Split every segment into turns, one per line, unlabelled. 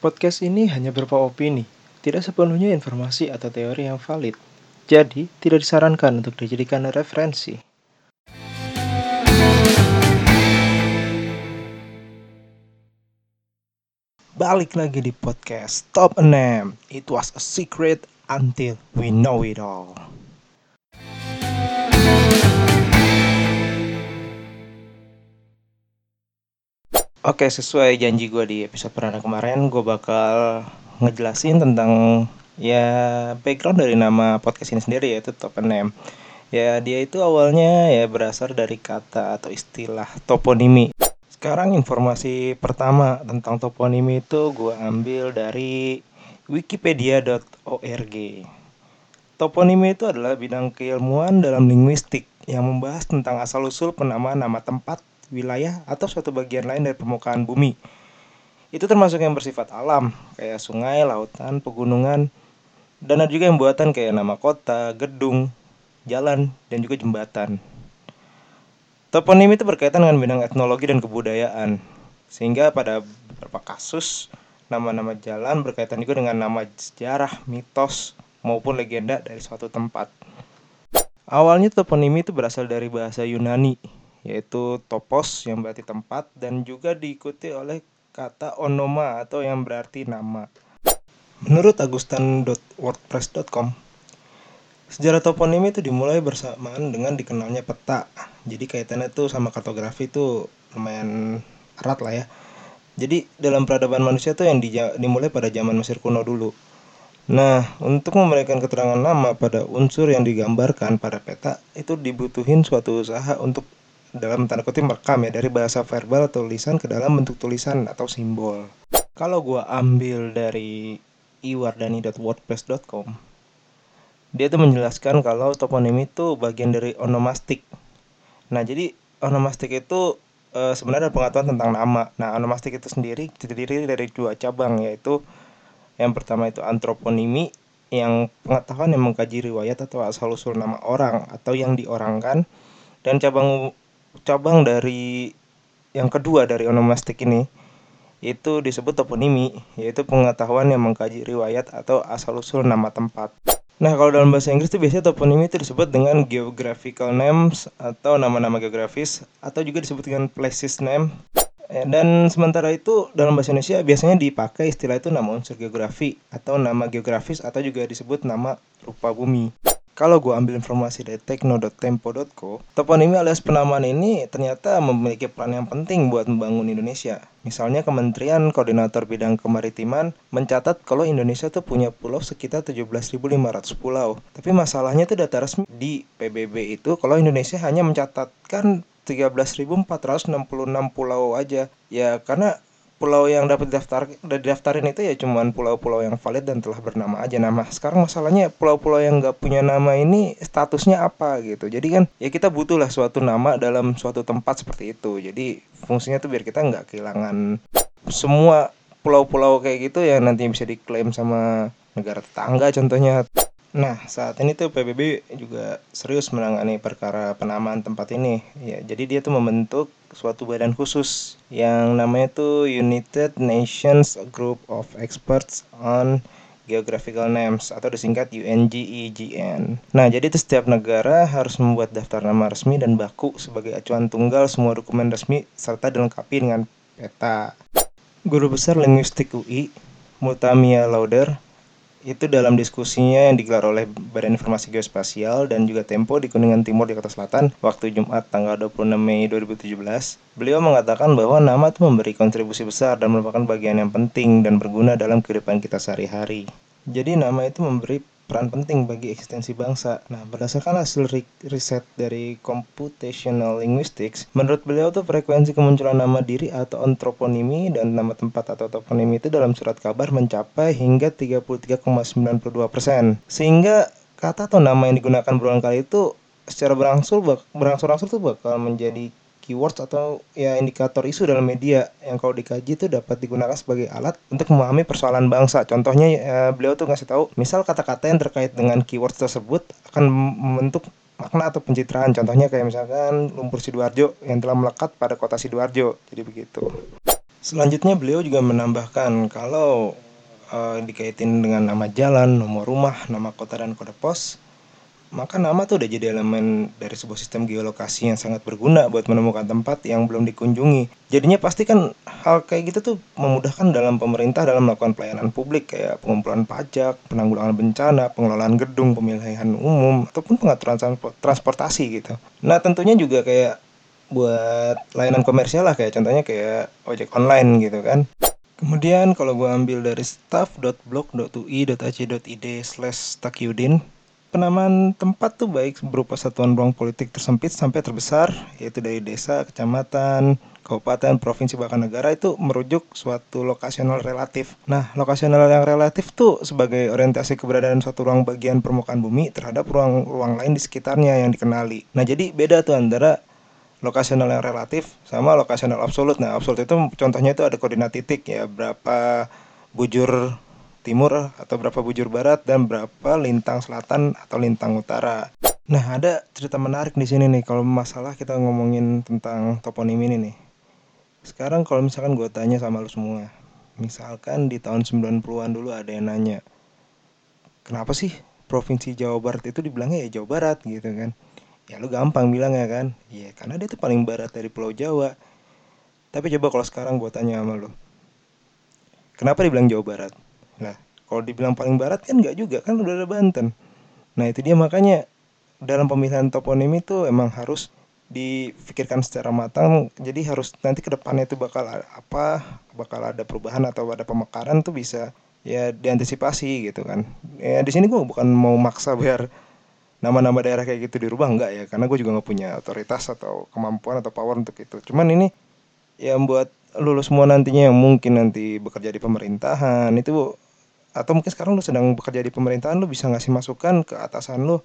Podcast ini hanya berupa opini, tidak sepenuhnya informasi atau teori yang valid. Jadi, tidak disarankan untuk dijadikan referensi. Balik lagi di podcast Top 6. It was a secret until we know it all. Oke, sesuai janji gue di episode perdana kemarin, gue bakal ngejelasin tentang ya background dari nama podcast ini sendiri yaitu Top 6. Ya, dia itu awalnya ya berasal dari kata atau istilah toponimi. Sekarang informasi pertama tentang toponimi itu gue ambil dari wikipedia.org. Toponimi itu adalah bidang keilmuan dalam linguistik yang membahas tentang asal-usul penamaan nama tempat, wilayah, atau suatu bagian lain dari permukaan bumi. Itu termasuk yang bersifat alam, kayak sungai, lautan, pegunungan, dan ada juga yang buatan kayak nama kota, gedung, jalan, dan juga jembatan. Toponim itu berkaitan dengan bidang etnologi dan kebudayaan, sehingga pada beberapa kasus nama-nama jalan berkaitan juga dengan nama sejarah, mitos, maupun legenda dari suatu tempat. Awalnya toponimi itu berasal dari bahasa Yunani, yaitu topos yang berarti tempat dan juga diikuti oleh kata onoma atau yang berarti nama. Menurut agustan.wordpress.com, sejarah toponimi itu dimulai bersamaan dengan dikenalnya peta. Jadi kaitannya tuh sama kartografi itu lumayan erat lah ya. Jadi dalam peradaban manusia tuh yang dimulai pada zaman Mesir kuno dulu. Nah, untuk memberikan keterangan nama pada unsur yang digambarkan pada peta, itu dibutuhin suatu usaha untuk dalam tanda kutip merekam ya dari bahasa verbal atau tulisan ke dalam bentuk tulisan atau simbol. Kalau gua ambil dari iwardani.wordpress.com, dia tuh menjelaskan kalau toponim itu bagian dari onomastik. Nah, jadi onomastik itu e, sebenarnya ada pengetahuan tentang nama. Nah, onomastik itu sendiri terdiri dari dua cabang yaitu yang pertama itu antroponimi yang pengetahuan yang mengkaji riwayat atau asal usul nama orang atau yang diorangkan dan cabang cabang dari yang kedua dari onomastik ini itu disebut toponimi yaitu pengetahuan yang mengkaji riwayat atau asal usul nama tempat. Nah, kalau dalam bahasa Inggris itu biasanya toponimi itu disebut dengan geographical names atau nama-nama geografis atau juga disebut dengan places name. Dan sementara itu dalam bahasa Indonesia biasanya dipakai istilah itu nama unsur geografi atau nama geografis atau juga disebut nama rupa bumi. Kalau gue ambil informasi dari tekno.tempo.co, toponimi alias penamaan ini ternyata memiliki peran yang penting buat membangun Indonesia. Misalnya Kementerian Koordinator Bidang Kemaritiman mencatat kalau Indonesia tuh punya pulau sekitar 17.500 pulau. Tapi masalahnya tuh data resmi di PBB itu kalau Indonesia hanya mencatatkan 13.466 pulau aja. Ya karena pulau yang dapat daftar daftarin itu ya cuman pulau-pulau yang valid dan telah bernama aja nama. Sekarang masalahnya pulau-pulau yang nggak punya nama ini statusnya apa gitu. Jadi kan ya kita butuh lah suatu nama dalam suatu tempat seperti itu. Jadi fungsinya tuh biar kita nggak kehilangan semua pulau-pulau kayak gitu yang nanti bisa diklaim sama negara tetangga contohnya. Nah, saat ini tuh PBB juga serius menangani perkara penamaan tempat ini. Ya, jadi dia tuh membentuk suatu badan khusus yang namanya tuh United Nations Group of Experts on Geographical Names atau disingkat UNGEGN. Nah, jadi itu setiap negara harus membuat daftar nama resmi dan baku sebagai acuan tunggal semua dokumen resmi serta dilengkapi dengan peta. Guru besar linguistik UI, Mutamia Lauder, itu dalam diskusinya yang digelar oleh Badan Informasi Geospasial dan juga Tempo di Kuningan Timur Kota Selatan waktu Jumat tanggal 26 Mei 2017, beliau mengatakan bahwa nama itu memberi kontribusi besar dan merupakan bagian yang penting dan berguna dalam kehidupan kita sehari-hari. Jadi nama itu memberi peran penting bagi eksistensi bangsa. Nah, berdasarkan hasil riset dari Computational Linguistics, menurut beliau tuh frekuensi kemunculan nama diri atau antroponimi dan nama tempat atau toponimi itu dalam surat kabar mencapai hingga 33,92 persen. Sehingga kata atau nama yang digunakan berulang kali itu secara berangsur berangsur-angsur tuh bakal menjadi keywords atau ya indikator isu dalam media yang kalau dikaji itu dapat digunakan sebagai alat untuk memahami persoalan bangsa. Contohnya ya, beliau tuh ngasih tahu, misal kata-kata yang terkait dengan keywords tersebut akan membentuk makna atau pencitraan. Contohnya kayak misalkan lumpur Sidoarjo yang telah melekat pada kota Sidoarjo. Jadi begitu. Selanjutnya beliau juga menambahkan kalau uh, dikaitin dengan nama jalan, nomor rumah, nama kota dan kode pos, maka nama tuh udah jadi elemen dari sebuah sistem geolokasi yang sangat berguna buat menemukan tempat yang belum dikunjungi. Jadinya pasti kan hal kayak gitu tuh memudahkan dalam pemerintah dalam melakukan pelayanan publik kayak pengumpulan pajak, penanggulangan bencana, pengelolaan gedung, pemilihan umum, ataupun pengaturan transportasi gitu. Nah tentunya juga kayak buat layanan komersial lah kayak contohnya kayak ojek online gitu kan kemudian kalau gue ambil dari staff.blog.ui.ac.id slash takyudin penamaan tempat tuh baik berupa satuan ruang politik tersempit sampai terbesar yaitu dari desa, kecamatan, kabupaten, provinsi bahkan negara itu merujuk suatu lokasional relatif. Nah, lokasional yang relatif tuh sebagai orientasi keberadaan suatu ruang bagian permukaan bumi terhadap ruang-ruang lain di sekitarnya yang dikenali. Nah, jadi beda tuh antara lokasional yang relatif sama lokasional absolut. Nah, absolut itu contohnya itu ada koordinat titik ya, berapa bujur timur atau berapa bujur barat dan berapa lintang selatan atau lintang utara. Nah, ada cerita menarik di sini nih kalau masalah kita ngomongin tentang toponim ini nih. Sekarang kalau misalkan gue tanya sama lu semua, misalkan di tahun 90-an dulu ada yang nanya, kenapa sih Provinsi Jawa Barat itu dibilangnya ya Jawa Barat gitu kan? ya lu gampang bilang ya kan iya karena dia tuh paling barat dari pulau Jawa tapi coba kalau sekarang gue tanya sama lu kenapa dibilang Jawa Barat nah kalau dibilang paling barat kan nggak juga kan udah ada Banten. Nah itu dia makanya dalam pemilihan toponim itu emang harus difikirkan secara matang. Jadi harus nanti ke depannya itu bakal apa bakal ada perubahan atau ada pemekaran tuh bisa ya diantisipasi gitu kan. Ya di sini gue bukan mau maksa biar nama-nama daerah kayak gitu dirubah enggak ya. Karena gue juga nggak punya otoritas atau kemampuan atau power untuk itu. Cuman ini yang buat lulus semua nantinya yang mungkin nanti bekerja di pemerintahan itu atau mungkin sekarang lu sedang bekerja di pemerintahan lu bisa ngasih masukan ke atasan lu.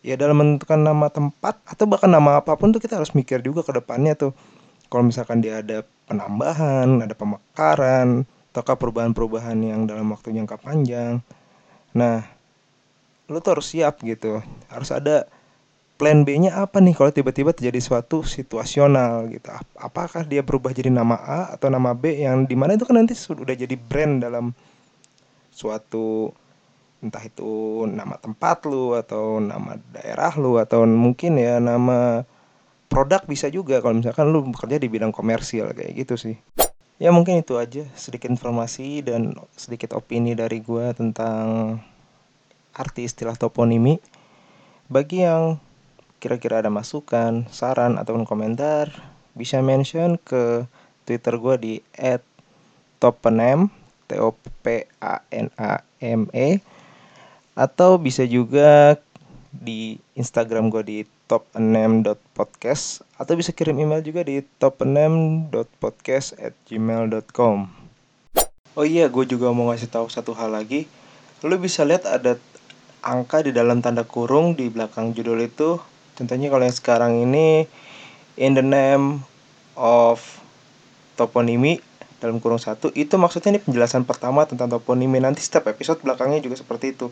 Ya dalam menentukan nama tempat atau bahkan nama apa pun tuh kita harus mikir juga ke depannya tuh. Kalau misalkan dia ada penambahan ada pemekaran ataukah perubahan-perubahan yang dalam waktu jangka panjang. Nah lo tuh harus siap gitu. Harus ada plan B-nya apa nih kalau tiba-tiba terjadi suatu situasional gitu. Apakah dia berubah jadi nama A atau nama B yang di mana itu kan nanti sudah jadi brand dalam suatu entah itu nama tempat lu atau nama daerah lu atau mungkin ya nama produk bisa juga. Kalau misalkan lu bekerja di bidang komersial kayak gitu sih. Ya mungkin itu aja. Sedikit informasi dan sedikit opini dari gue tentang arti istilah toponimi. Bagi yang kira-kira ada masukan, saran, ataupun komentar, bisa mention ke Twitter gue di @topenem T O P A N A M E atau bisa juga di Instagram gue di top6.podcast atau bisa kirim email juga di top6.podcast@gmail.com. Oh iya, gue juga mau ngasih tahu satu hal lagi. Lo bisa lihat ada angka di dalam tanda kurung di belakang judul itu contohnya kalau yang sekarang ini in the name of toponimi dalam kurung satu itu maksudnya ini penjelasan pertama tentang toponimi. Nanti setiap episode belakangnya juga seperti itu.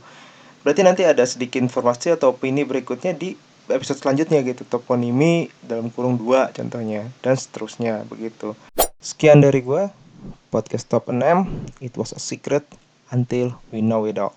Berarti nanti ada sedikit informasi atau opini berikutnya di episode selanjutnya gitu. Toponimi dalam kurung dua contohnya dan seterusnya begitu. Sekian dari gua podcast top 6 it was a secret until we know it all